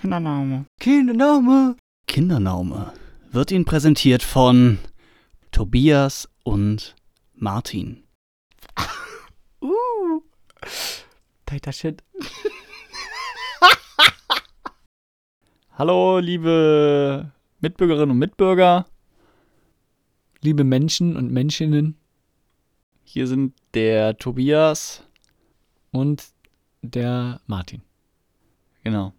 Kindernaume. Kindernaume. Kindernaume wird Ihnen präsentiert von Tobias und Martin. Uh. Tighter Shit. Hallo, liebe Mitbürgerinnen und Mitbürger. Liebe Menschen und Menschinnen. Hier sind der Tobias und der Martin. Genau.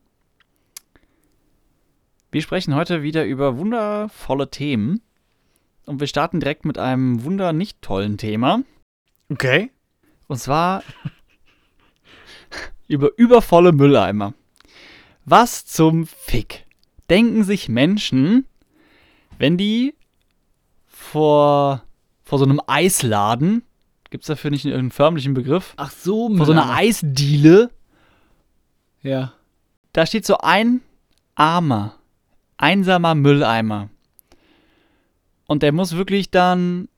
Wir sprechen heute wieder über wundervolle Themen. Und wir starten direkt mit einem wunder nicht tollen Thema. Okay. Und zwar über übervolle Mülleimer. Was zum Fick denken sich Menschen, wenn die vor, vor so einem Eisladen, gibt es dafür nicht einen förmlichen Begriff? Ach so, Vor so einer Eisdiele, Ja. da steht so ein armer, einsamer Mülleimer. Und der muss wirklich dann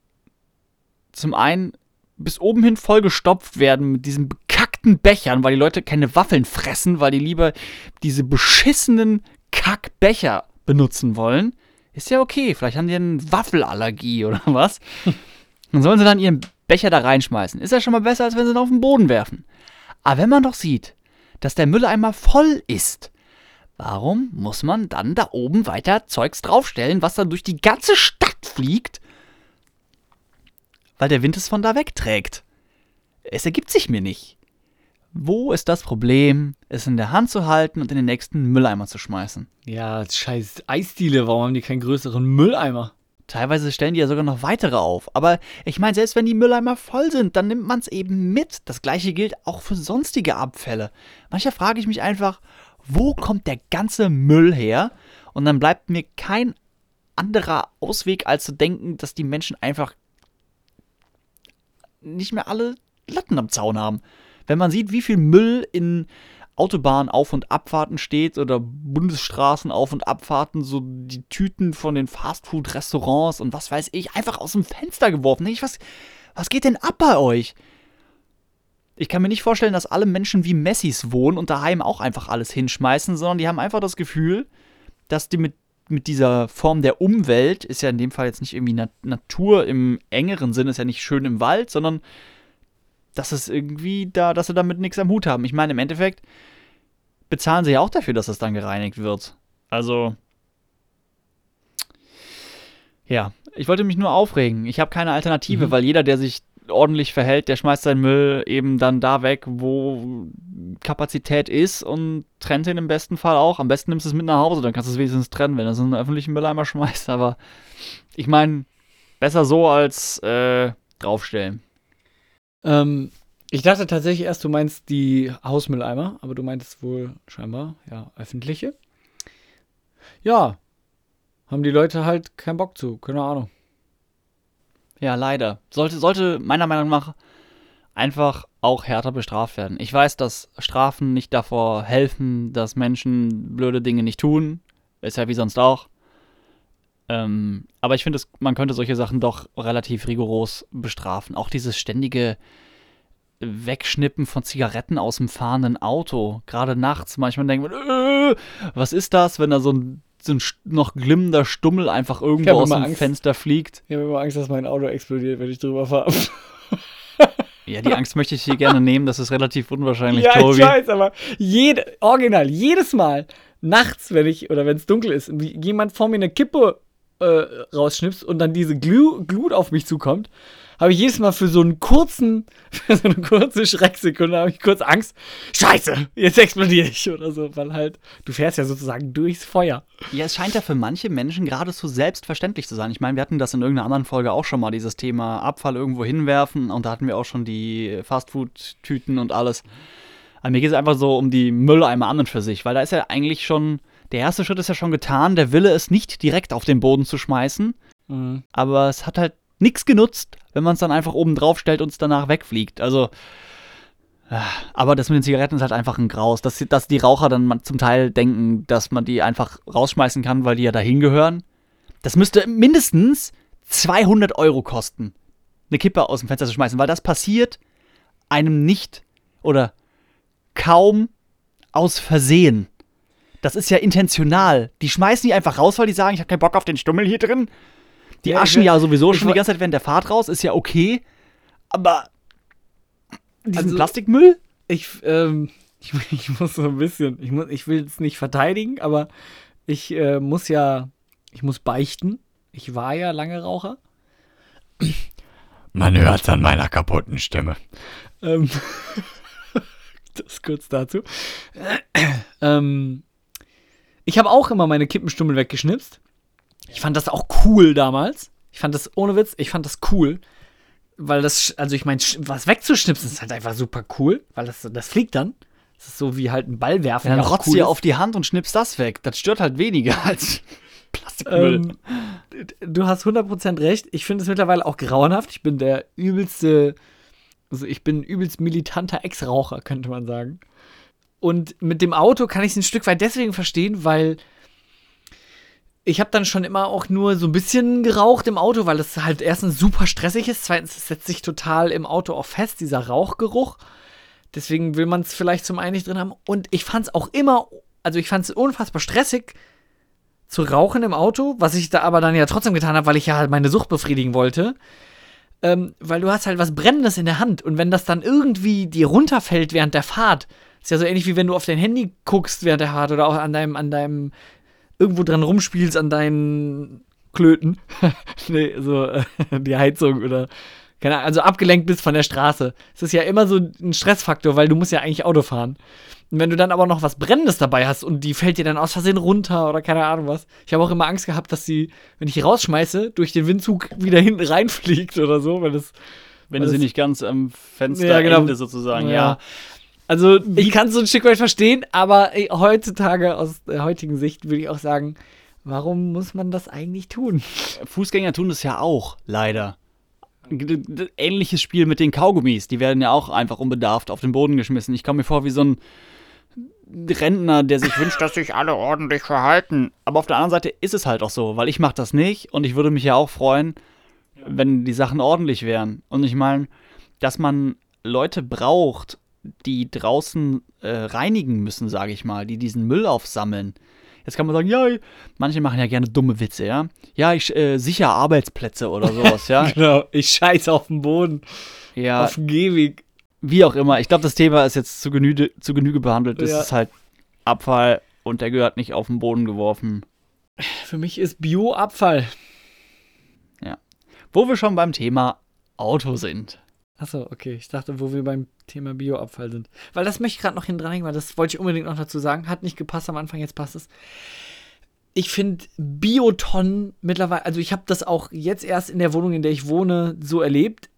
zum einen bis oben hin vollgestopft werden mit diesen bekackten Bechern, weil die Leute keine Waffeln fressen, weil die lieber diese beschissenen Kackbecher benutzen wollen. Ist ja okay, vielleicht haben die eine Waffelallergie oder was. Dann sollen sie dann ihren Becher da reinschmeißen. Ist ja schon mal besser, als wenn sie ihn auf den Boden werfen. Aber wenn man doch sieht, dass der Mülleimer voll ist, warum muss man dann da oben weiter Zeugs draufstellen, was dann durch die ganze Stadt fliegt? Weil der Wind es von da wegträgt. Es ergibt sich mir nicht. Wo ist das Problem, es in der Hand zu halten und in den nächsten Mülleimer zu schmeißen? Ja, scheiß Eisdiele, warum haben die keinen größeren Mülleimer? Teilweise stellen die ja sogar noch weitere auf. Aber ich meine, selbst wenn die Mülleimer voll sind, dann nimmt man es eben mit. Das gleiche gilt auch für sonstige Abfälle. Manchmal frage ich mich einfach, wo kommt der ganze Müll her? Und dann bleibt mir kein anderer Ausweg, als zu denken, dass die Menschen einfach nicht mehr alle Latten am Zaun haben. Wenn man sieht, wie viel Müll in Autobahnen auf- und Abfahrten steht oder Bundesstraßen auf- und Abfahrten, so die Tüten von den Fastfood-Restaurants und was weiß ich, einfach aus dem Fenster geworfen. Ich, was, was geht denn ab bei euch? Ich kann mir nicht vorstellen, dass alle Menschen wie Messis wohnen und daheim auch einfach alles hinschmeißen, sondern die haben einfach das Gefühl, dass die mit, mit dieser Form der Umwelt, ist ja in dem Fall jetzt nicht irgendwie Nat Natur im engeren Sinn, ist ja nicht schön im Wald, sondern dass es irgendwie da, dass sie damit nichts am Hut haben. Ich meine, im Endeffekt bezahlen sie ja auch dafür, dass es dann gereinigt wird. Also. Ja, ich wollte mich nur aufregen. Ich habe keine Alternative, Mhm. weil jeder, der sich ordentlich verhält, der schmeißt seinen Müll eben dann da weg, wo Kapazität ist und trennt ihn im besten Fall auch. Am besten nimmst du es mit nach Hause, dann kannst du es wenigstens trennen, wenn du es in einen öffentlichen Mülleimer schmeißt. Aber ich meine, besser so als äh, draufstellen. Ähm, ich dachte tatsächlich erst, du meinst die Hausmülleimer, aber du meintest wohl scheinbar, ja, öffentliche. Ja, haben die Leute halt keinen Bock zu, keine Ahnung. Ja, leider. Sollte, sollte meiner Meinung nach einfach auch härter bestraft werden. Ich weiß, dass Strafen nicht davor helfen, dass Menschen blöde Dinge nicht tun. Ist ja wie sonst auch. Ähm, aber ich finde, man könnte solche Sachen doch relativ rigoros bestrafen. Auch dieses ständige Wegschnippen von Zigaretten aus dem fahrenden Auto. Gerade nachts. Manchmal denkt man, äh, was ist das, wenn da so ein, so ein noch glimmender Stummel einfach irgendwo aus dem Angst. Fenster fliegt. Ich habe immer Angst, dass mein Auto explodiert, wenn ich drüber fahre. Ja, die Angst möchte ich hier gerne nehmen, das ist relativ unwahrscheinlich, ja, Tobi. ich weiß, aber jede, original, jedes Mal nachts, wenn ich, oder wenn es dunkel ist, jemand vor mir eine Kippe äh, rausschnipst und dann diese Glu Glut auf mich zukommt, habe ich jedes Mal für so einen kurzen, für so eine kurze Schrecksekunde habe ich kurz Angst. Scheiße, jetzt explodiere ich oder so, weil halt, du fährst ja sozusagen durchs Feuer. Ja, es scheint ja für manche Menschen geradezu selbstverständlich zu sein. Ich meine, wir hatten das in irgendeiner anderen Folge auch schon mal, dieses Thema Abfall irgendwo hinwerfen und da hatten wir auch schon die Fastfood-Tüten und alles. Aber mir geht es einfach so um die Mülleimer an und für sich, weil da ist ja eigentlich schon, der erste Schritt ist ja schon getan, der Wille ist nicht direkt auf den Boden zu schmeißen, Mhm. aber es hat halt nichts genutzt, wenn man es dann einfach oben drauf stellt und es danach wegfliegt. Also, ah, aber das mit den Zigaretten ist halt einfach ein Graus, dass, dass die Raucher dann zum Teil denken, dass man die einfach rausschmeißen kann, weil die ja dahin gehören. Das müsste mindestens 200 Euro kosten, eine Kippe aus dem Fenster zu schmeißen, weil das passiert einem nicht oder kaum aus Versehen. Das ist ja intentional. Die schmeißen die einfach raus, weil die sagen, ich habe keinen Bock auf den Stummel hier drin. Die Ja, aschen ja sowieso schon die ganze Zeit während der Fahrt raus, ist ja okay. Aber diesen Also- Plastikmüll? Ich, ähm, ich, ich muss so ein bisschen, ich, muss, ich will es nicht verteidigen, aber ich äh, muss ja, ich muss beichten. Ich war ja lange Raucher. Man hört's an meiner kaputten Stimme. Ähm, das kurz dazu. ähm, ich habe auch immer meine Kippenstummel weggeschnipst. Ich fand das auch cool damals. Ich fand das, ohne Witz, ich fand das cool. Weil das, also ich meine, was wegzuschnipsen ist halt einfach super cool, weil das, das fliegt dann. Das ist so wie halt ein Ball werfen. Ja, dann rotzt cool dir auf die Hand und schnippst das weg. Das stört halt weniger als Plastikmüll. Ähm, du hast 100% recht. Ich finde es mittlerweile auch grauenhaft. Ich bin der übelste, also ich bin übelst militanter Ex-Raucher, könnte man sagen. Und mit dem Auto kann ich es ein Stück weit deswegen verstehen, weil ich habe dann schon immer auch nur so ein bisschen geraucht im Auto, weil es halt erstens super stressig ist, zweitens es setzt sich total im Auto auch fest, dieser Rauchgeruch. Deswegen will man es vielleicht zum einen nicht drin haben. Und ich fand es auch immer, also ich fand es unfassbar stressig, zu rauchen im Auto, was ich da aber dann ja trotzdem getan habe, weil ich ja halt meine Sucht befriedigen wollte. Ähm, weil du hast halt was Brennendes in der Hand und wenn das dann irgendwie dir runterfällt während der Fahrt, ist ja so ähnlich wie wenn du auf dein Handy guckst während der Fahrt oder auch an deinem, an deinem, irgendwo dran rumspielst an deinen Klöten. nee, so äh, die Heizung oder keine Ahnung, also abgelenkt bist von der Straße. Es ist ja immer so ein Stressfaktor, weil du musst ja eigentlich Auto fahren. Und wenn du dann aber noch was Brennendes dabei hast und die fällt dir dann aus Versehen runter oder keine Ahnung was. Ich habe auch immer Angst gehabt, dass sie, wenn ich die rausschmeiße, durch den Windzug wieder hinten reinfliegt oder so, weil das. Wenn du sie nicht ganz am Fenster Ja, genau. Sozusagen, Ja. ja. Also, ich kann es so ein Stück weit verstehen, aber äh, heutzutage, aus der heutigen Sicht, würde ich auch sagen, warum muss man das eigentlich tun? Fußgänger tun das ja auch, leider. Ähnliches Spiel mit den Kaugummis. Die werden ja auch einfach unbedarft auf den Boden geschmissen. Ich komme mir vor wie so ein Rentner, der sich wünscht, dass sich alle ordentlich verhalten. Aber auf der anderen Seite ist es halt auch so, weil ich mache das nicht und ich würde mich ja auch freuen, wenn die Sachen ordentlich wären. Und ich meine, dass man Leute braucht, die draußen äh, reinigen müssen, sage ich mal, die diesen Müll aufsammeln. Jetzt kann man sagen, ja, manche machen ja gerne dumme Witze, ja. Ja, ich äh, sicher Arbeitsplätze oder sowas, ja. Genau, ich scheiße auf den Boden, ja, auf den Gehweg. wie auch immer. Ich glaube, das Thema ist jetzt zu Genüge, zu Genüge behandelt. Ja. ist halt Abfall und der gehört nicht auf den Boden geworfen. Für mich ist Bioabfall. Wo wir schon beim Thema Auto sind. Achso, okay. Ich dachte, wo wir beim Thema Bioabfall sind. Weil das möchte ich gerade noch hinten dranhängen, weil das wollte ich unbedingt noch dazu sagen. Hat nicht gepasst am Anfang, jetzt passt es. Ich finde Biotonnen mittlerweile, also ich habe das auch jetzt erst in der Wohnung, in der ich wohne, so erlebt.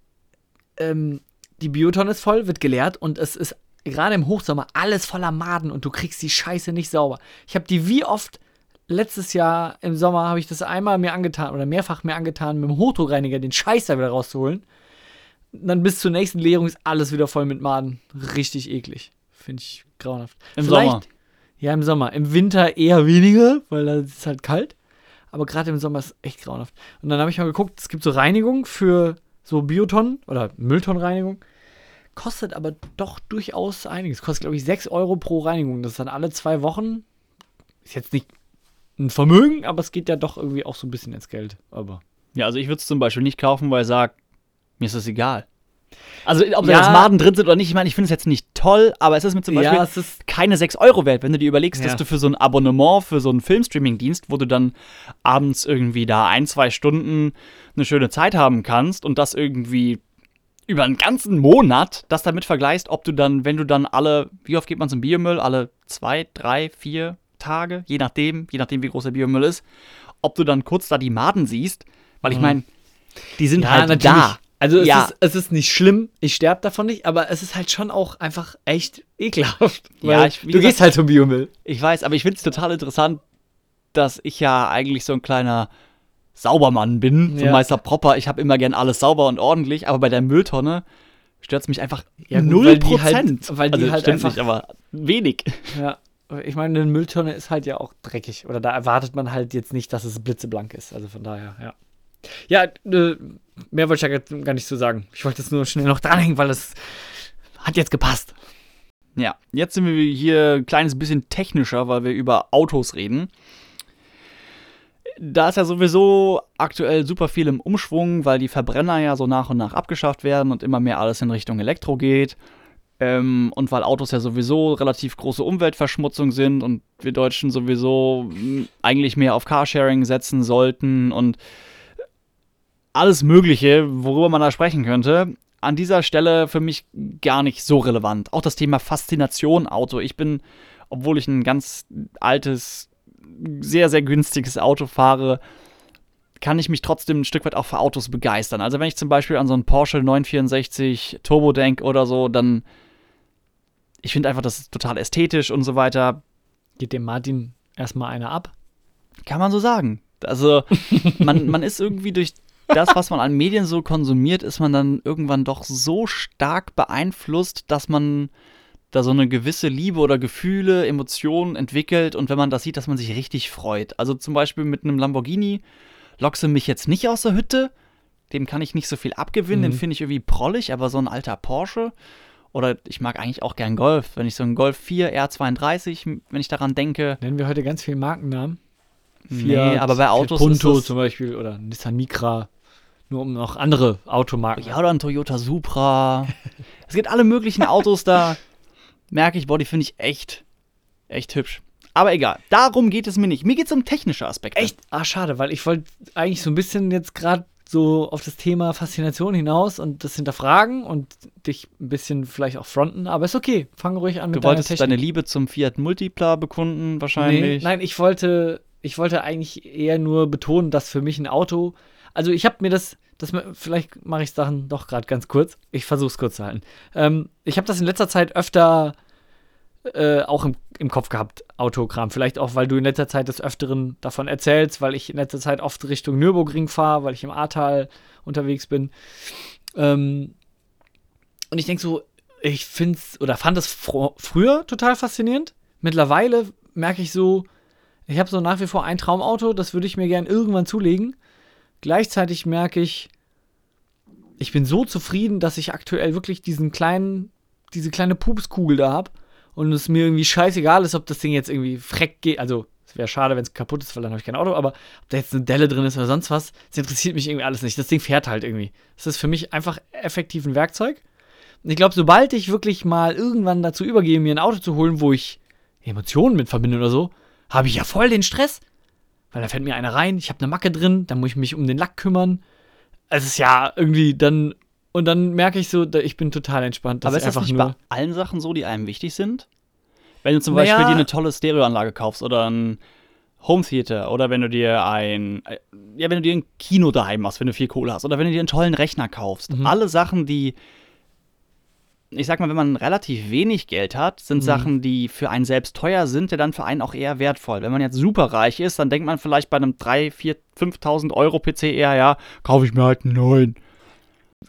Ähm, die Biotonne ist voll, wird geleert und es ist gerade im Hochsommer alles voller Maden und du kriegst die Scheiße nicht sauber. Ich habe die wie oft letztes Jahr im Sommer habe ich das einmal mir angetan oder mehrfach mir angetan, mit dem Hochdruckreiniger den Scheiß da wieder rauszuholen. Dann bis zur nächsten Leerung ist alles wieder voll mit Maden. Richtig eklig. Finde ich grauenhaft. Im Vielleicht- Sommer. Ja, im Sommer. Im Winter eher weniger, weil da ist es halt kalt. Aber gerade im Sommer ist es echt grauenhaft. Und dann habe ich mal geguckt, es gibt so Reinigung für so Biotonnen oder Mülltonnenreinigung. Kostet aber doch durchaus einiges. Kostet, glaube ich, 6 Euro pro Reinigung. Das ist dann alle zwei Wochen. Ist jetzt nicht ein Vermögen, aber es geht ja doch irgendwie auch so ein bisschen ins Geld. Aber. Ja, also ich würde es zum Beispiel nicht kaufen, weil ich sage, mir ist das egal. Also ob da Ja. jetzt Maden drin sind oder nicht, ich meine, ich finde es jetzt nicht toll, aber es ist mir zum Beispiel ja, es ist. keine 6 Euro wert, wenn du dir überlegst, Ja. dass du für so ein Abonnement, für so einen Filmstreaming-Dienst, wo du dann abends irgendwie da ein, zwei Stunden eine schöne Zeit haben kannst und das irgendwie über einen ganzen Monat das damit vergleichst, ob du dann, wenn du dann alle, wie oft geht man zum Biomüll? Alle zwei, drei, vier Tage, je nachdem, je nachdem, wie groß der Biomüll ist, ob du dann kurz da die Maden siehst, weil ich meine, die sind halt da. Also es, Ja. ist, es ist nicht schlimm, ich sterbe davon nicht, aber es ist halt schon auch einfach echt ekelhaft. Ja, ich- du gesagt- gehst halt zum Biomüll. Ich weiß, aber ich finde es total interessant, dass ich ja eigentlich so ein kleiner Saubermann bin, so Ja. Meister Propper. Ich habe immer gern alles sauber und ordentlich, aber bei der Mülltonne stört es mich einfach Ja, null weil die halt- Prozent. weil die also, halt einfach- nicht, aber wenig. Ja, ich meine, eine Mülltonne ist halt ja auch dreckig. Oder da erwartet man halt jetzt nicht, dass es blitzeblank ist. Also von daher, ja. Ja, äh, mehr wollte ich ja gar- nicht zu sagen. Ich wollte es nur schnell noch dranhängen, weil es hat jetzt gepasst. Ja, jetzt sind wir hier ein kleines bisschen technischer, weil wir über Autos reden. Da ist ja sowieso aktuell super viel im Umschwung, weil die Verbrenner ja so nach und nach abgeschafft werden und immer mehr alles in Richtung Elektro geht. Ähm, und weil Autos ja sowieso relativ große Umweltverschmutzung sind und wir Deutschen sowieso mh, eigentlich mehr auf Carsharing setzen sollten und alles Mögliche, worüber man da sprechen könnte. An dieser Stelle für mich gar nicht so relevant. Auch das Thema Faszination Auto. Ich bin, obwohl ich ein ganz altes, sehr, sehr günstiges Auto fahre, kann ich mich trotzdem ein Stück weit auch für Autos begeistern. Also wenn ich zum Beispiel an so einen Porsche 964 Turbo denke oder so, dann ich finde einfach, das ist total ästhetisch und so weiter. Geht dem Martin erstmal einer ab? Kann man so sagen. Also man, man ist irgendwie durch das, was man an Medien so konsumiert, ist man dann irgendwann doch so stark beeinflusst, dass man da so eine gewisse Liebe oder Gefühle, Emotionen entwickelt und wenn man das sieht, dass man sich richtig freut. Also zum Beispiel mit einem Lamborghini lockst du mich jetzt nicht aus der Hütte, dem kann ich nicht so viel abgewinnen, Mhm. den finde ich irgendwie prollig, aber so ein alter Porsche oder ich mag eigentlich auch gern Golf, wenn ich so einen Golf 4 R32, wenn ich daran denke, Nennen wir heute ganz viele Markennamen. Nee, aber bei Autos Fiat Punto zum Beispiel oder Nissan Micra. Nur um noch andere Automarken. Ja, oder ein Toyota Supra. es gibt alle möglichen Autos da. Merke ich, boah, die finde ich echt, echt hübsch. Aber egal, darum geht es mir nicht. Mir geht es um technische Aspekte. Echt? Ah, schade, weil ich wollte eigentlich so ein bisschen jetzt gerade so auf das Thema Faszination hinaus und das hinterfragen und dich ein bisschen vielleicht auch fronten, aber ist okay. Fang ruhig an mit Du wolltest deine Liebe zum Fiat Multipla bekunden, Nee, wahrscheinlich. nein, ich wollte, ich wollte eigentlich eher nur betonen, dass für mich ein Auto, also ich habe mir das, das vielleicht mache ich Sachen doch gerade ganz kurz. Ich versuche es kurz zu halten. Ähm, ich habe das in letzter Zeit öfter äh, auch im, im Kopf gehabt, Autokram. Vielleicht auch, weil du in letzter Zeit des Öfteren davon erzählst, weil ich in letzter Zeit oft Richtung Nürburgring fahre, weil ich im Ahrtal unterwegs bin. Ähm, und ich denke so, ich finde es oder fand es fro- früher total faszinierend. Mittlerweile merke ich so, ich habe so nach wie vor ein Traumauto, das würde ich mir gern irgendwann zulegen. Gleichzeitig merke ich, ich bin so zufrieden, dass ich aktuell wirklich diesen kleinen, diese kleine Pupskugel da habe und es mir irgendwie scheißegal ist, ob das Ding jetzt irgendwie freck geht. Also, es wäre schade, wenn es kaputt ist, weil dann habe ich kein Auto, aber ob da jetzt eine Delle drin ist oder sonst was, das interessiert mich irgendwie alles nicht. Das Ding fährt halt irgendwie. Das ist für mich einfach effektiv ein Werkzeug. Und ich glaube, sobald ich wirklich mal irgendwann dazu übergehe, mir ein Auto zu holen, wo ich Emotionen mit verbinde oder so, habe ich ja voll den Stress. Weil da fällt mir einer rein, ich habe eine Macke drin, dann muss ich mich um den Lack kümmern. Es ist ja irgendwie dann. Und dann merke ich so, ich bin total entspannt. Aber ist das nicht nur. bei allen Sachen so, die einem wichtig sind? Wenn du zum Naja- Beispiel dir eine tolle Stereoanlage kaufst oder ein Home Theater oder wenn du dir ein, äh, ja, wenn du dir ein Kino daheim machst, wenn du viel Kohle hast oder wenn du dir einen tollen Rechner kaufst. Mhm. Alle Sachen, die, ich sag mal, wenn man relativ wenig Geld hat, sind Mhm. Sachen, die für einen selbst teuer sind, ja dann für einen auch eher wertvoll. Wenn man jetzt super reich ist, dann denkt man vielleicht bei einem 3, 4, 5.000 Euro PC eher, ja, kaufe ich mir halt einen neuen.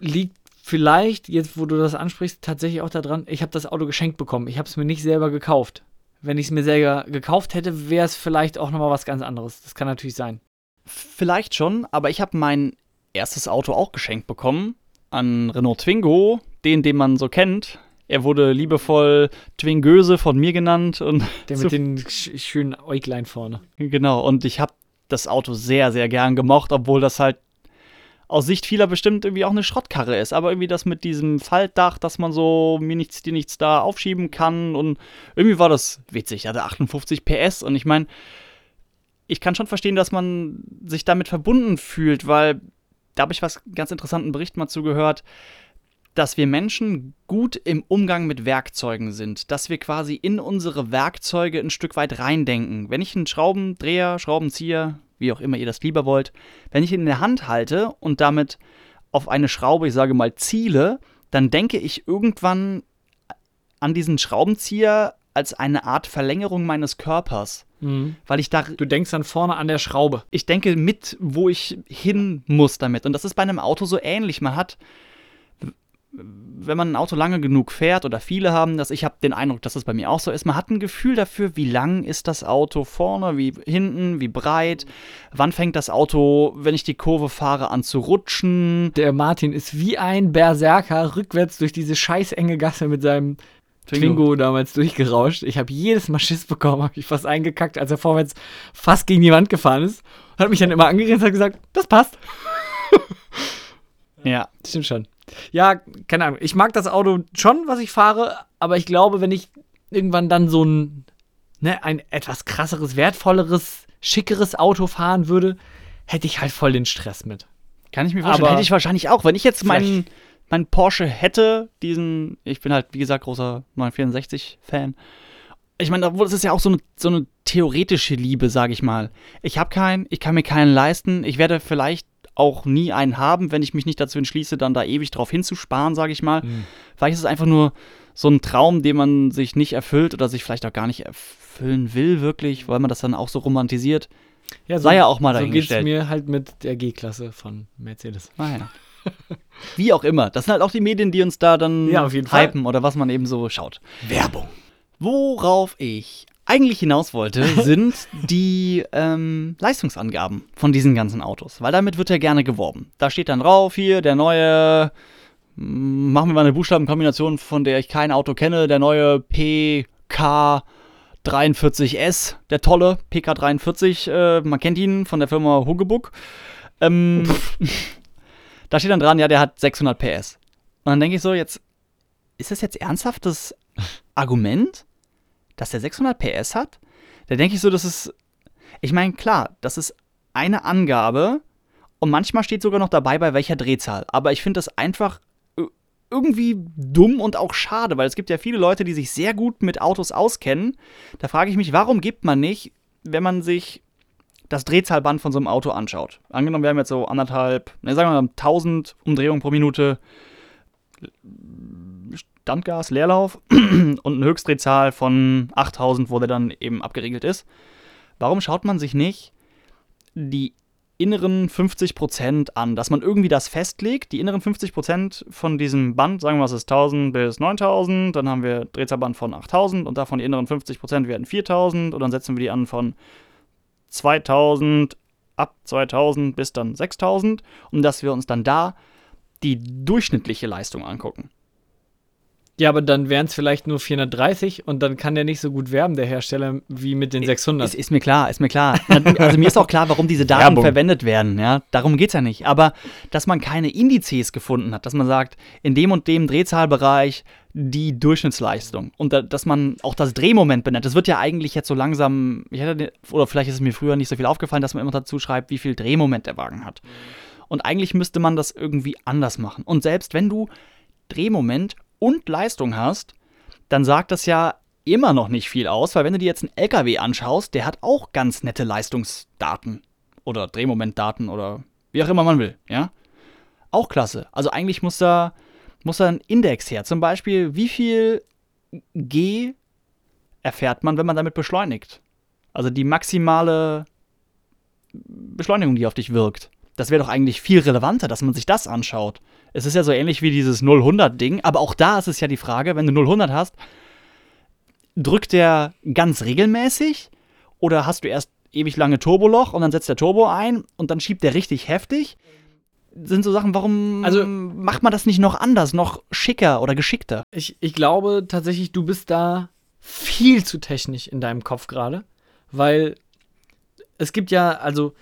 liegt vielleicht, jetzt wo du das ansprichst, tatsächlich auch daran, ich habe das Auto geschenkt bekommen. Ich habe es mir nicht selber gekauft. Wenn ich es mir selber gekauft hätte, wäre es vielleicht auch nochmal was ganz anderes. Das kann natürlich sein. Vielleicht schon, aber ich habe mein erstes Auto auch geschenkt bekommen an Renault Twingo, den, den man so kennt. Er wurde liebevoll Twingöse von mir genannt und Der mit den sch schönen Äuglein vorne. genau und ich habe das Auto sehr sehr gern gemocht, obwohl das halt aus Sicht vieler bestimmt irgendwie auch eine Schrottkarre ist, aber irgendwie das mit diesem Faltdach, dass man so mir nichts dir nichts da aufschieben kann und irgendwie war das witzig. Er hatte 58 PS und ich meine, ich kann schon verstehen, dass man sich damit verbunden fühlt, weil da habe ich was ganz interessanten Bericht mal zugehört, dass wir Menschen gut im Umgang mit Werkzeugen sind, dass wir quasi in unsere Werkzeuge ein Stück weit reindenken. Wenn ich einen Schraubendreher, Schraubenzieher, wie auch immer ihr das lieber wollt, wenn ich ihn in der Hand halte und damit auf eine Schraube, ich sage mal, ziele, dann denke ich irgendwann an diesen Schraubenzieher als eine Art Verlängerung meines Körpers, weil ich da Du denkst dann vorne an der Schraube. ich denke mit, wo ich hin muss damit. Und das ist bei einem Auto so ähnlich. Man hat, wenn man ein Auto lange genug fährt oder viele haben das, ich habe den Eindruck, dass das bei mir auch so ist, man hat ein Gefühl dafür, wie lang ist das Auto vorne, wie hinten, wie breit, wann fängt das Auto, wenn ich die Kurve fahre, an zu rutschen. Der Martin ist wie ein Berserker rückwärts durch diese scheiß enge Gasse mit seinem Twingo, damals durchgerauscht. Ich habe jedes Mal Schiss bekommen, habe ich fast eingekackt, als er vorwärts fast gegen die Wand gefahren ist. Hat mich dann immer angegrinst und hat gesagt, das passt. Ja. Stimmt schon. Ja, keine Ahnung. Ich mag das Auto schon, was ich fahre, aber ich glaube, wenn ich irgendwann dann so ein, ne, ein etwas krasseres, wertvolleres, schickeres Auto fahren würde, hätte ich halt voll den Stress mit. Kann ich mir vorstellen. Aber hätte ich wahrscheinlich auch. Wenn ich jetzt meinen, meinen Porsche hätte, diesen, ich bin halt, wie gesagt, großer 964-Fan. Ich meine, obwohl es ist ja auch so eine, so eine theoretische Liebe, sage ich mal. Ich habe keinen, ich kann mir keinen leisten. Ich werde vielleicht auch nie einen haben, wenn ich mich nicht dazu entschließe, dann da ewig drauf hinzusparen, sage ich mal. Vielleicht ist es einfach nur so ein Traum, den man sich nicht erfüllt oder sich vielleicht auch gar nicht erfüllen will, wirklich, weil man das dann auch so romantisiert. Ja, Sei ja auch mal So geht's dahingestellt. mir halt mit der G-Klasse von Mercedes. Naja. Wie auch immer. Das sind halt auch die Medien, die uns da dann Ja, auf jeden Fall. hypen oder was man eben so schaut. Werbung. Worauf ich eigentlich hinaus wollte, sind die ähm, Leistungsangaben von diesen ganzen Autos. Weil damit wird ja gerne geworben. Da steht dann drauf, hier, der neue, machen wir mal eine Buchstabenkombination, von der ich kein Auto kenne, der neue PK 43S, der tolle PK43, äh, man kennt ihn von der Firma Hugebuck. Ähm, da steht dann dran, ja, der hat 600 PS. Und dann denke ich so, jetzt, ist das jetzt ernsthaft das Argument, dass der 600 PS hat? Da denke ich so, das ist, ich meine, klar, das ist eine Angabe und manchmal steht sogar noch dabei, bei welcher Drehzahl. Aber ich finde das einfach irgendwie dumm und auch schade, weil es gibt ja viele Leute, die sich sehr gut mit Autos auskennen. Da frage ich mich, warum gibt man nicht, wenn man sich das Drehzahlband von so einem Auto anschaut. Angenommen, wir haben jetzt so anderthalb, ne, sagen wir mal 1000 Umdrehungen pro Minute Standgas, Leerlauf und eine Höchstdrehzahl von 8000, wo der dann eben abgeriegelt ist. Warum schaut man sich nicht die inneren 50% an, dass man irgendwie das festlegt, die inneren 50% von diesem Band, sagen wir mal, es ist 1000 bis 9000, dann haben wir Drehzahlband von 8000 und davon die inneren 50% werden 4000 und dann setzen wir die an von 2000 ab 2000 bis dann 6000 und dass wir uns dann da die durchschnittliche Leistung angucken. Ja, aber dann wären es vielleicht nur 430 und dann kann der nicht so gut werben, der Hersteller, wie mit den 600. Ist, ist mir klar, ist mir klar. Also mir ist auch klar, warum diese Daten Werbung. verwendet werden. Ja, darum geht's ja nicht. Aber dass man keine Indizes gefunden hat, dass man sagt, in dem und dem Drehzahlbereich die Durchschnittsleistung und da, dass man auch das Drehmoment benennt. Das wird ja eigentlich jetzt so langsam, ich hätte, oder vielleicht ist es mir früher nicht so viel aufgefallen, dass man immer dazu schreibt, wie viel Drehmoment der Wagen hat. Und eigentlich müsste man das irgendwie anders machen. Und selbst wenn du Drehmoment und Leistung hast, dann sagt das ja immer noch nicht viel aus, weil wenn du dir jetzt einen LKW anschaust, der hat auch ganz nette Leistungsdaten oder Drehmomentdaten oder wie auch immer man will, ja? Auch klasse. Also eigentlich muss da, muss da ein Index her. Zum Beispiel, wie viel G erfährt man, wenn man damit beschleunigt? Also die maximale Beschleunigung, die auf dich wirkt. Das wäre doch eigentlich viel relevanter, dass man sich das anschaut. Es ist ja so ähnlich wie dieses 0-100-Ding, aber auch da ist es ja die Frage, wenn du 0-100 hast, drückt der ganz regelmäßig oder hast du erst ewig lange Turboloch und dann setzt der Turbo ein und dann schiebt der richtig heftig? Sind so Sachen, warum Also- macht man das nicht noch anders, noch schicker oder geschickter? Ich, ich glaube tatsächlich, du bist da viel zu technisch in deinem Kopf gerade, weil es gibt ja, also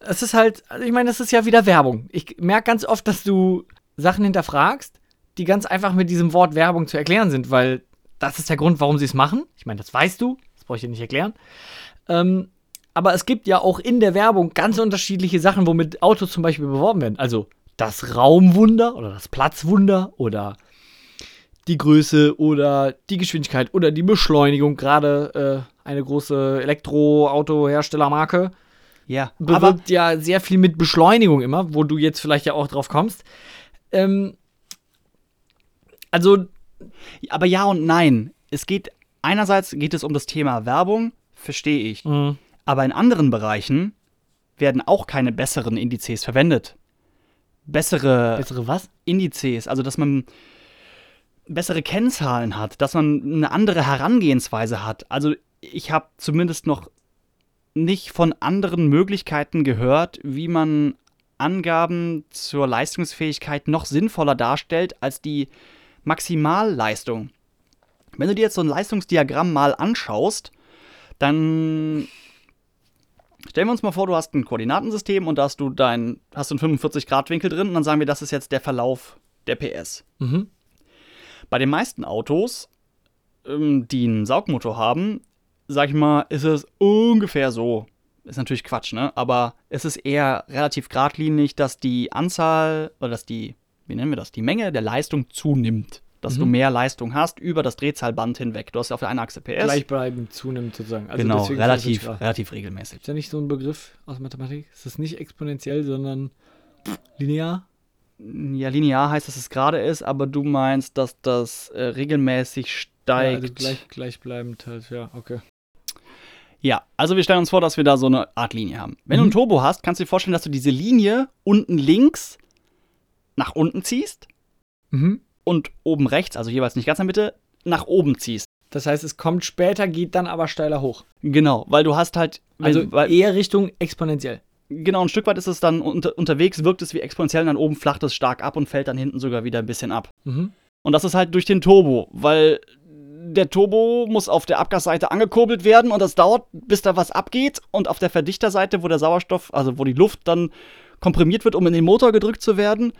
es ist halt, also ich meine, das ist ja wieder Werbung. Ich merke ganz oft, dass du Sachen hinterfragst, die ganz einfach mit diesem Wort Werbung zu erklären sind, weil das ist der Grund, warum sie es machen. Ich meine, das weißt du, das brauche ich dir nicht erklären. Ähm, aber es gibt ja auch in der Werbung ganz unterschiedliche Sachen, womit Autos zum Beispiel beworben werden. Also das Raumwunder oder das Platzwunder oder die Größe oder die Geschwindigkeit oder die Beschleunigung. Gerade äh, eine große Elektroautoherstellermarke Ja, bewirbt ja sehr viel mit Beschleunigung immer, wo du jetzt vielleicht ja auch drauf kommst. Ähm, also, Aber ja und nein. Es geht, einerseits geht es um das Thema Werbung, verstehe ich. mh, Aber in anderen Bereichen werden auch keine besseren Indizes verwendet. Bessere bessere was? Indizes, also dass man bessere Kennzahlen hat, dass man eine andere Herangehensweise hat. Also ich habe zumindest noch nicht von anderen Möglichkeiten gehört, wie man Angaben zur Leistungsfähigkeit noch sinnvoller darstellt als die Maximalleistung. Wenn du dir jetzt so ein Leistungsdiagramm mal anschaust, dann stellen wir uns mal vor, du hast ein Koordinatensystem und da hast du dein, hast du einen 45-Grad-Winkel drin und dann sagen wir, das ist jetzt der Verlauf der PS. Mhm. Bei den meisten Autos, ähm, die einen Saugmotor haben, sag ich mal, ist es ungefähr so. Ist natürlich Quatsch, ne? Aber es ist eher relativ geradlinig, dass die Anzahl oder dass die, wie nennen wir das, die Menge der Leistung zunimmt. Dass du Mhm. mehr Leistung hast über das Drehzahlband hinweg. Du hast ja auf der einen Achse PS. Gleichbleibend zunimmt sozusagen. Also genau, relativ, 45 Grad. relativ regelmäßig. Ist ja nicht so ein Begriff aus Mathematik? Ist das nicht exponentiell, sondern linear? Ja, linear heißt, dass es gerade ist, aber du meinst, dass das äh, regelmäßig Ja, steigt. also gleich, gleichbleibend halt, ja, okay. Ja, also wir stellen uns vor, dass wir da so eine Art Linie haben. Wenn du Mhm. ein Turbo hast, kannst du dir vorstellen, dass du diese Linie unten links nach unten ziehst Mhm. und oben rechts, also jeweils nicht ganz in der Mitte, nach oben ziehst. Das heißt, es kommt später, geht dann aber steiler hoch. Genau, weil du hast halt, Also weil, eher Richtung exponentiell. genau, ein Stück weit ist es dann unter, unterwegs, wirkt es wie exponentiell und dann oben flacht es stark ab und fällt dann hinten sogar wieder ein bisschen ab. Mhm. Und das ist halt durch den Turbo, weil der Turbo muss auf der Abgasseite angekurbelt werden und das dauert, bis da was abgeht. Und auf der Verdichterseite, wo der Sauerstoff, also wo die Luft dann komprimiert wird, um in den Motor gedrückt zu werden,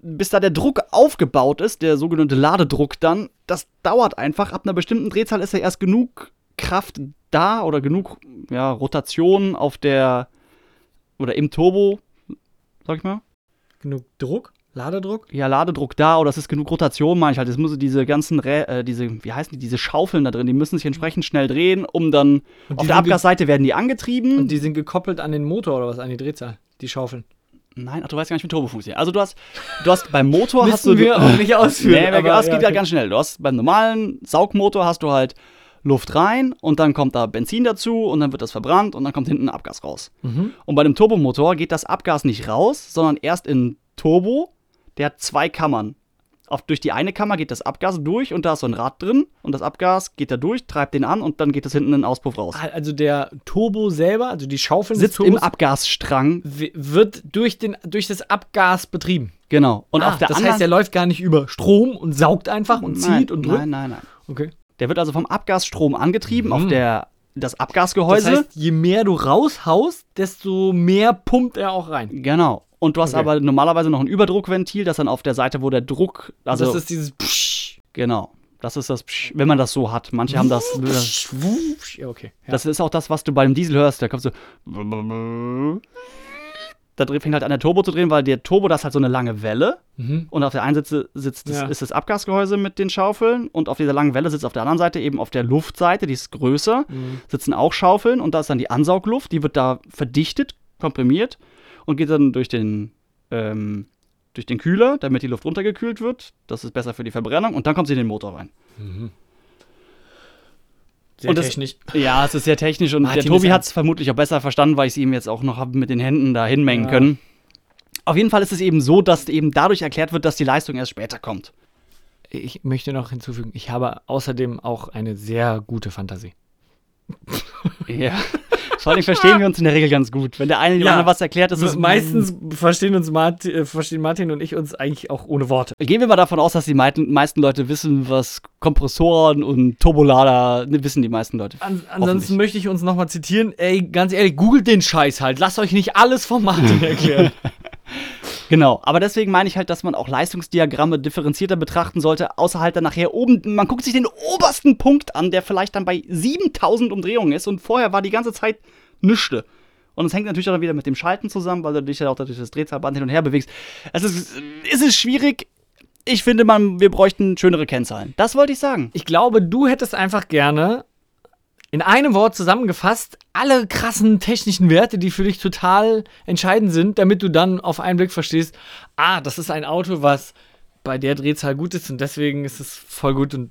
bis da der Druck aufgebaut ist, der sogenannte Ladedruck dann, das dauert einfach. Ab einer bestimmten Drehzahl ist ja erst genug Kraft da oder genug ja, Rotation auf der oder im Turbo, sag ich mal Genug Druck, Ladedruck. ja, Ladedruck da oder es ist genug Rotation, meine ich halt. Es muss diese ganzen, Rä äh, diese, wie heißen die, diese Schaufeln da drin, die müssen sich entsprechend schnell drehen, um dann, auf der Abgasseite werden die angetrieben. Und die sind gekoppelt an den Motor oder was, an die Drehzahl, die Schaufeln. Nein, ach, du weißt gar nicht, wie Turbo funktioniert. Also du hast, du hast beim Motor hast du... Müssen wir auch nicht ausführen. Nee, aber das geht ja okay. ganz schnell. Du hast beim normalen Saugmotor hast du halt Luft rein und dann kommt da Benzin dazu und dann wird das verbrannt und dann kommt hinten Abgas raus. Mhm. Und bei dem Turbomotor geht das Abgas nicht raus, sondern erst in Turbo. Der hat zwei Kammern. Auf, durch die eine Kammer geht das Abgas durch und da ist so ein Rad drin und das Abgas geht da durch, treibt den an und dann geht es hinten in den Auspuff raus. Also der Turbo selber, also die Schaufeln des Sitzt im Turbos, Abgasstrang, w- wird durch, den, durch das Abgas betrieben. genau. Und ah, auf der das heißt, er läuft gar nicht über Strom und saugt einfach und nein, zieht und drückt. Nein, nein, nein. Okay. Der wird also vom Abgasstrom angetrieben auf Mhm. der das Das Abgasgehäuse. heißt, je mehr du raushaust, desto mehr pumpt er auch rein. genau. Und du hast Okay. aber normalerweise noch ein Überdruckventil, das dann auf der Seite, wo der Druck, also das ist dieses Psch, genau. Das ist das, Psch, wenn man das so hat. Manche haben das, das Psch, Wusch. Ja, okay. Ja. Das ist auch das, was du beim Diesel hörst. Da kommt so. Da fängt halt an, der Turbo zu drehen, weil der Turbo, das ist halt so eine lange Welle. mhm. Und auf der einen Seite sitzt das, Ja. ist das Abgasgehäuse mit den Schaufeln. Und auf dieser langen Welle sitzt auf der anderen Seite, eben auf der Luftseite, die ist größer, Mhm. sitzen auch Schaufeln. Und da ist dann die Ansaugluft, die wird da verdichtet, komprimiert und geht dann durch den, ähm, durch den Kühler, damit die Luft runtergekühlt wird. Das ist besser für die Verbrennung. Und dann kommt sie in den Motor rein. Sehr Und das- technisch. Ja, es ist sehr technisch und Martin der Tobi hat es vermutlich auch besser verstanden, weil ich es ihm jetzt auch noch habe mit den Händen da hinmengen Ja. können. Auf jeden Fall ist es eben so, dass eben dadurch erklärt wird, dass die Leistung erst später kommt. Ich möchte noch hinzufügen, ich habe außerdem auch eine sehr gute Fantasie. Ja. Vor allem verstehen wir uns in der Regel ganz gut. Wenn der eine dem Ja. anderen was erklärt, ist es Meistens verstehen uns Martin, äh, verstehen Martin und ich uns eigentlich auch ohne Worte. Gehen wir mal davon aus, dass die meisten, Leute wissen, was Kompressoren und Turbolader, ne, wissen die meisten Leute. An, ansonsten möchte ich uns nochmal zitieren. Ey, ganz ehrlich, googelt den Scheiß halt. Lasst euch nicht alles von Martin erklären. Genau, aber deswegen meine ich halt, dass man auch Leistungsdiagramme differenzierter betrachten sollte, außer halt dann nachher oben, man guckt sich den obersten Punkt an, der vielleicht dann bei 7000 Umdrehungen ist und vorher war die ganze Zeit nüchte. Und es hängt natürlich auch wieder mit dem Schalten zusammen, weil du dich ja auch durch das Drehzahlband hin und her bewegst. Es ist, es ist schwierig. Ich finde, man, wir bräuchten schönere Kennzahlen. Das wollte ich sagen. Ich glaube, du hättest einfach gerne in einem Wort zusammengefasst alle krassen technischen Werte, die für dich total entscheidend sind, damit du dann auf einen Blick verstehst, ah, das ist ein Auto, was bei der Drehzahl gut ist und deswegen ist es voll gut und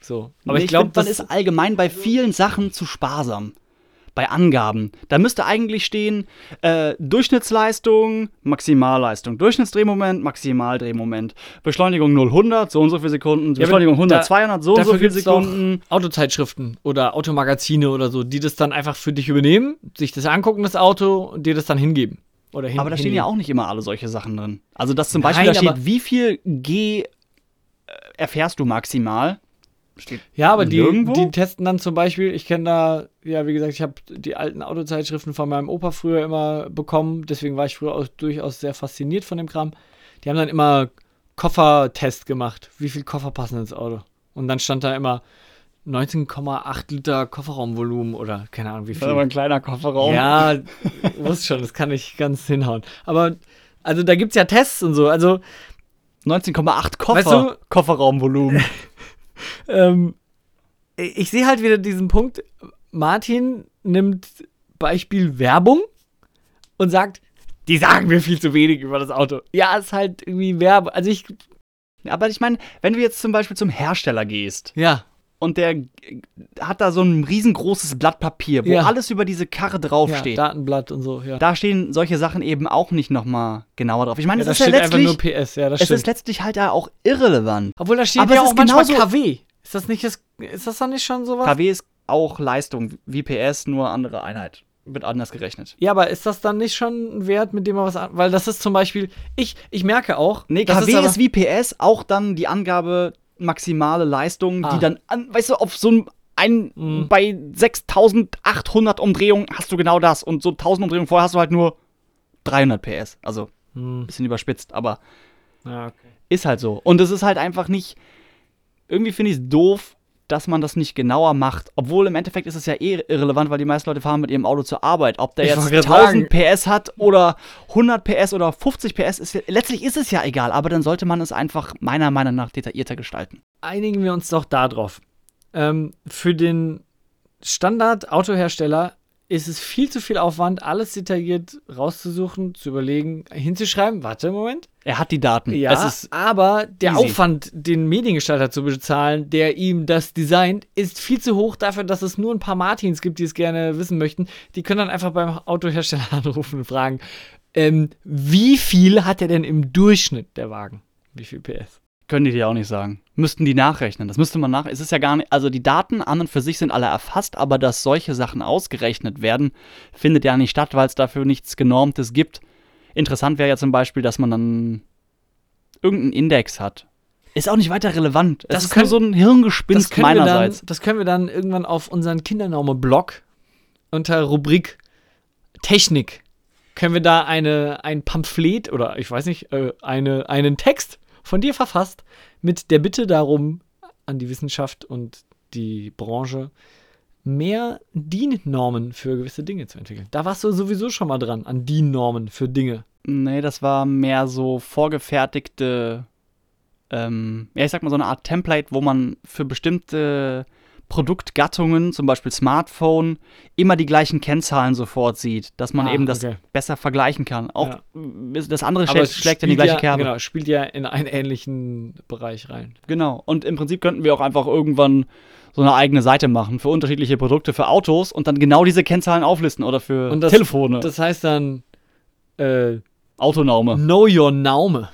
so. Aber Nee, ich glaube, man das ist allgemein bei vielen Sachen zu sparsam. Bei Angaben. Da müsste eigentlich stehen, äh, Durchschnittsleistung, Maximalleistung. Durchschnittsdrehmoment, Maximaldrehmoment. Beschleunigung 0, 100, so und so viele Sekunden. Ja, Beschleunigung 100, da- 200, so und so viele Sekunden. Autozeitschriften oder Automagazine oder so, die das dann einfach für dich übernehmen, sich das angucken, das Auto, und dir das dann hingeben. Oder hin, Aber da stehen ja auch nicht immer alle solche Sachen drin. Also, dass zum Nein, Beispiel da steht, wie viel G äh, erfährst du maximal. Steht Ja, aber die, die testen dann zum Beispiel, ich kenne da, ja, wie gesagt, ich habe die alten Autozeitschriften von meinem Opa früher immer bekommen, deswegen war ich früher auch durchaus sehr fasziniert von dem Kram. Die haben dann immer Koffertest gemacht, wie viel Koffer passen ins Auto. Und dann stand da immer 19,8 Liter Kofferraumvolumen oder keine Ahnung wie Das ist aber viel. ein kleiner Kofferraum. Ja, wusste schon, das kann nicht ganz hinhauen. Aber, also da gibt es ja Tests und so, also 19,8 Koffer, Weißt du- Kofferraumvolumen. ähm, ich sehe halt wieder diesen Punkt, Martin nimmt Beispiel Werbung und sagt, die sagen mir viel zu wenig über das Auto. Ja, ist halt irgendwie Werbung. Also ich, aber ich meine, wenn du jetzt zum Beispiel zum Hersteller gehst ja, und der hat da so ein riesengroßes Blatt Papier, wo Ja. alles über diese Karre ja draufsteht. Datenblatt und so, ja. da stehen solche Sachen eben auch nicht nochmal genauer drauf. Ich meine, ja es da ist ja steht einfach letztlich, nur PS, ja, das es stimmt. ist letztlich halt ja auch irrelevant. Obwohl da steht aber ja auch ist manchmal genauso- KW. Ist das nicht das, ist das dann nicht schon sowas? KW ist auch Leistung, wie PS, nur andere Einheit. Wird anders gerechnet. Ja, aber ist das dann nicht schon ein Wert, mit dem man was an, weil das ist zum Beispiel, ich, ich merke auch, Nee, das KW aber- ist, wie PS auch dann die Angabe maximale Leistung, Ah. die dann, an, weißt du, auf so ein, ein Mhm. bei 6800 Umdrehungen hast du genau das und so 1000 Umdrehungen vorher hast du halt nur 300 PS. Also, Hm, bisschen überspitzt, aber ja, okay. ist halt so. Und es ist halt einfach nicht, irgendwie finde ich es doof, dass man das nicht genauer macht. Obwohl im Endeffekt ist es ja eh irrelevant, weil die meisten Leute fahren mit ihrem Auto zur Arbeit. Ob der Ich jetzt wollte grad 1000 PS hat oder 100 PS oder 50 PS, ist, letztlich ist es ja egal. Aber dann sollte man es einfach meiner Meinung nach detaillierter gestalten. einigen wir uns doch darauf. Ähm, für den Standard-Autohersteller ist es viel zu viel Aufwand, alles detailliert rauszusuchen, zu überlegen, hinzuschreiben. Warte, Moment. Er hat die Daten. Ja, aber der easy. Aufwand, den Mediengestalter zu bezahlen, der ihm das designt, ist viel zu hoch dafür, dass es nur ein paar Martins gibt, die es gerne wissen möchten. Die können dann einfach beim Autohersteller anrufen und fragen, ähm, wie viel hat er denn im Durchschnitt der Wagen? Wie viel PS? Können die dir auch nicht sagen. Müssten die nachrechnen. Das müsste man nach. Es ist ja gar nicht. Also die Daten an und für sich sind alle erfasst, aber dass solche Sachen ausgerechnet werden, findet ja nicht statt, weil es dafür nichts Genormtes gibt. Interessant wäre ja zum Beispiel, dass man dann irgendeinen Index hat. Ist auch nicht weiter relevant. Es Das ist können- nur so ein Hirngespinst das wir dann, meinerseits. das können wir dann irgendwann auf unseren Kindernaume-Blog unter Rubrik Technik können wir da eine, ein Pamphlet oder ich weiß nicht, äh, eine, einen Text von dir verfasst mit der Bitte darum an die Wissenschaft und die Branche mehr DIN-Normen für gewisse Dinge zu entwickeln. Da warst du sowieso schon mal dran, an DIN-Normen für Dinge. Nee, das war mehr so vorgefertigte, ähm, ja, ich sag mal so eine Art Template, wo man für bestimmte Produktgattungen, zum Beispiel Smartphone, immer die gleichen Kennzahlen sofort sieht, dass man Ah, eben das okay. besser vergleichen kann. Auch Ja. äh, das andere schlägt, schlägt in die gleiche ja, Kerbe. Genau, spielt ja in einen ähnlichen Bereich rein. Genau. Und im Prinzip könnten wir auch einfach irgendwann so eine eigene Seite machen für unterschiedliche Produkte, für Autos und dann genau diese Kennzahlen auflisten oder für Und das- Telefone, Das heißt dann äh, Autonaume. Know Your Naume.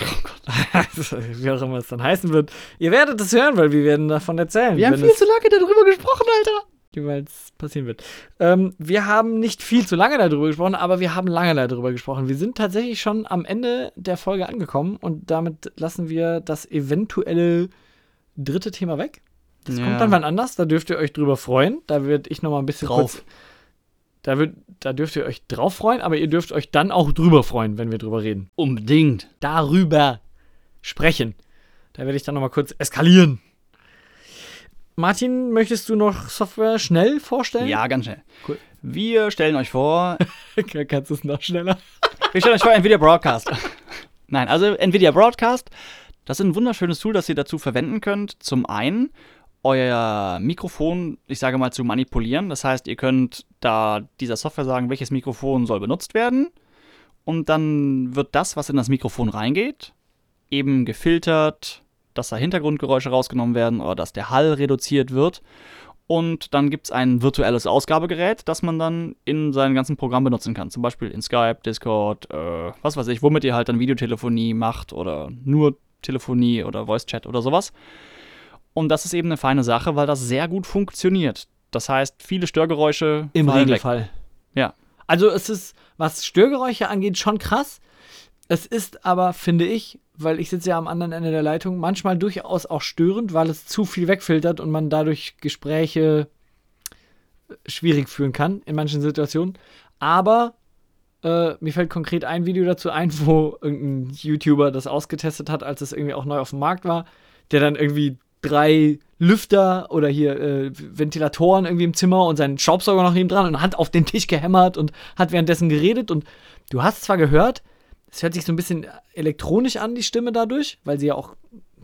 Oh Gott. Wie auch immer es dann heißen wird. Ihr werdet es hören, weil wir werden davon erzählen. Wir haben viel zu lange darüber gesprochen, Alter. jeweils passieren wird. Ähm, wir haben nicht viel zu lange darüber gesprochen, aber wir haben lange darüber gesprochen. Wir sind tatsächlich schon am Ende der Folge angekommen und damit lassen wir das eventuelle dritte Thema weg. Das Ja. kommt dann wann anders, da dürft ihr euch drüber freuen. Da wird ich noch mal ein bisschen Drauf. kurz. Da, wird, da dürft ihr euch drauf freuen, aber ihr dürft euch dann auch drüber freuen, wenn wir drüber reden. Unbedingt. Darüber sprechen. Da werde ich dann noch mal kurz eskalieren. Martin, möchtest du noch Software schnell vorstellen? Ja, ganz schnell. Cool. Wir stellen euch vor, Kannst du es noch schneller? wir stellen euch vor Nvidia Broadcast. Nein, also Nvidia Broadcast, das ist ein wunderschönes Tool, das ihr dazu verwenden könnt. Zum einen euer Mikrofon, ich sage mal, zu manipulieren. Das heißt, ihr könnt da dieser Software sagen, welches Mikrofon soll benutzt werden. Und dann wird das, was in das Mikrofon reingeht, eben gefiltert, dass da Hintergrundgeräusche rausgenommen werden oder dass der Hall reduziert wird. Und dann gibt es ein virtuelles Ausgabegerät, das man dann in seinem ganzen Programm benutzen kann. Zum Beispiel in Skype, Discord, äh, was weiß ich, womit ihr halt dann Videotelefonie macht oder nur Telefonie oder Voice Chat oder sowas. Und das ist eben eine feine Sache, weil das sehr gut funktioniert. Das heißt, viele Störgeräusche Im weg. Regelfall. Ja. Also es ist, was Störgeräusche angeht, schon krass. Es ist aber, finde ich, weil ich sitze ja am anderen Ende der Leitung, manchmal durchaus auch störend, weil es zu viel wegfiltert und man dadurch Gespräche schwierig führen kann in manchen Situationen. Aber äh, mir fällt konkret ein Video dazu ein, wo irgendein YouTuber das ausgetestet hat, als es irgendwie auch neu auf dem Markt war, der dann irgendwie drei Lüfter oder hier äh, Ventilatoren irgendwie im Zimmer und seinen Staubsauger noch neben dran und hat auf den Tisch gehämmert und hat währenddessen geredet und du hast zwar gehört, es hört sich so ein bisschen elektronisch an, die Stimme dadurch, weil sie ja auch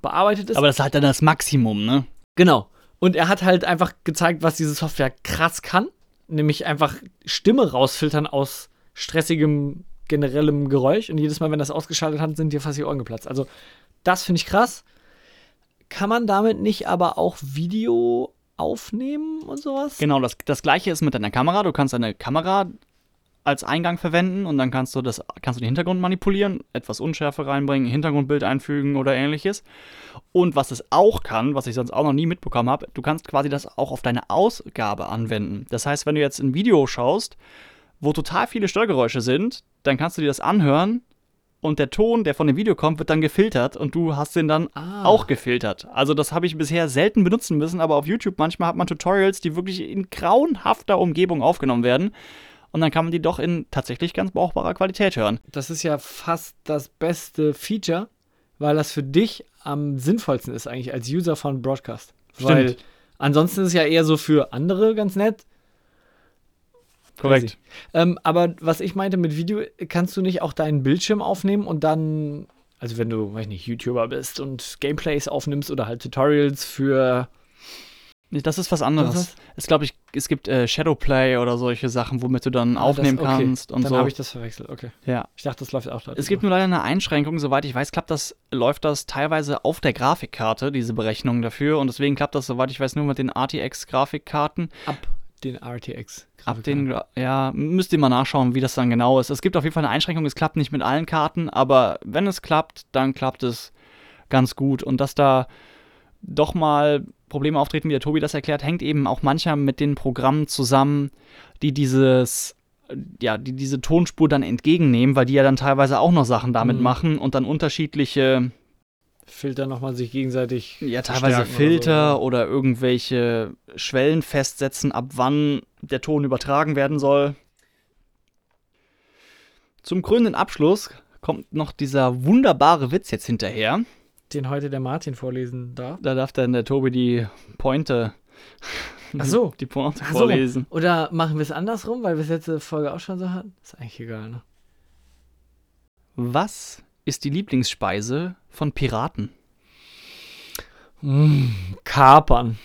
bearbeitet ist. Aber das ist halt dann das Maximum, ne? Genau. Und er hat halt einfach gezeigt, was diese Software krass kann. Nämlich einfach Stimme rausfiltern aus stressigem, generellem Geräusch. Und jedes Mal, wenn das ausgeschaltet hat, sind dir fast die Ohren geplatzt. Also, das finde ich krass. Kann man damit nicht aber auch Video aufnehmen und sowas? Genau, das, das gleiche ist mit deiner Kamera. Du kannst deine Kamera als Eingang verwenden und dann kannst du das, kannst du den Hintergrund manipulieren, etwas Unschärfe reinbringen, Hintergrundbild einfügen oder ähnliches. Und was es auch kann, was ich sonst auch noch nie mitbekommen habe, du kannst quasi das auch auf deine Ausgabe anwenden. Das heißt, wenn du jetzt ein Video schaust, wo total viele Störgeräusche sind, dann kannst du dir das anhören und der Ton, der von dem Video kommt, wird dann gefiltert und du hast den dann Ah. auch gefiltert. Also das habe ich bisher selten benutzen müssen, aber auf YouTube manchmal hat man Tutorials, die wirklich in grauenhafter Umgebung aufgenommen werden. Und dann kann man die doch in tatsächlich ganz brauchbarer Qualität hören. Das ist ja fast das beste Feature, weil das für dich am sinnvollsten ist eigentlich als User von Broadcast. Weil ansonsten ist es ja eher so für andere ganz nett. Crazy. Ähm, aber was ich meinte mit Video, kannst du nicht auch deinen Bildschirm aufnehmen und dann, also wenn du, weiß nicht, YouTuber bist und Gameplays aufnimmst oder halt Tutorials für. Nee, Das ist was Was anderes. ist Es glaube ich, es gibt äh, Shadowplay oder solche Sachen, womit du dann Ah, aufnehmen das- okay. kannst und Dann so. habe ich das verwechselt, okay. ja. Ich dachte, das läuft auch da. Es gibt nur leider eine Einschränkung, soweit ich weiß, klappt das, läuft das teilweise auf der Grafikkarte, diese Berechnung dafür. Und deswegen klappt das, soweit ich weiß, nur mit den RTX-Grafikkarten. ab den RTX. Ab den, ja, müsst ihr mal nachschauen, wie das dann genau ist. Es gibt auf jeden Fall eine Einschränkung, es klappt nicht mit allen Karten, aber wenn es klappt, dann klappt es ganz gut. Und dass da doch mal Probleme auftreten, wie der Tobi das erklärt, hängt eben auch mancher mit den Programmen zusammen, die dieses ja, die diese Tonspur dann entgegennehmen, weil die ja dann teilweise auch noch Sachen damit Mhm. machen und dann unterschiedliche, Filter nochmal sich gegenseitig. ja, teilweise Filter oder oder, irgendwelche Schwellen festsetzen, ab wann der Ton übertragen werden soll. Zum krönenden Abschluss kommt noch dieser wunderbare Witz jetzt hinterher. so. Den heute der Martin vorlesen darf. Da darf dann der Tobi die Pointe, Ach so. die Pointe Ach so. vorlesen. Oder machen wir es andersrum, weil wir es letzte Folge auch schon so hatten? Ist eigentlich egal, ne? Was ist die Lieblingsspeise von Piraten? Mm, Kapern.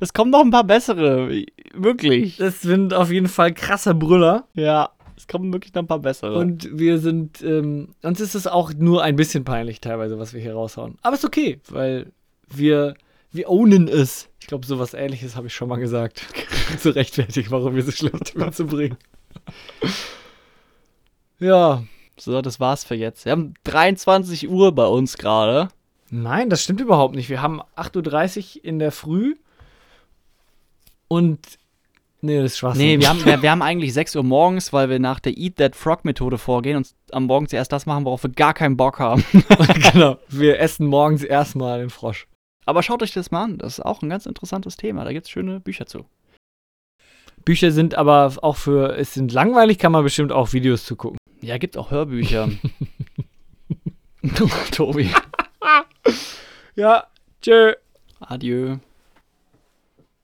Es kommen noch ein paar bessere, wirklich. Das sind auf jeden Fall krasse Brüller. Ja, es kommen wirklich noch ein paar bessere. Und wir sind, ähm, uns ist es auch nur ein bisschen peinlich teilweise, was wir hier raushauen. Aber ist okay, weil wir, wir ownen es. Ich glaube, sowas ähnliches habe ich schon mal gesagt. zu rechtfertigen, warum wir so schlimm zu bringen. Ja. so, das war's für jetzt. Wir haben 23 Uhr bei uns gerade. Nein, das stimmt überhaupt nicht. Wir haben 8.30 Uhr in der Früh und. Nee, das ist Schwachsinn. Nee, wir haben, wir, wir haben eigentlich 6 Uhr morgens, weil wir nach der Eat That Frog Methode vorgehen und am Morgen zuerst das machen, worauf wir gar keinen Bock haben. genau. Wir essen morgens erstmal den Frosch. Aber schaut euch das mal an, das ist auch ein ganz interessantes Thema. Da gibt's schöne Bücher zu. Bücher sind aber auch für. Es sind langweilig, kann man bestimmt auch Videos zu gucken. Ja, gibt auch Hörbücher. Tobi. Ja, tschö. Adieu.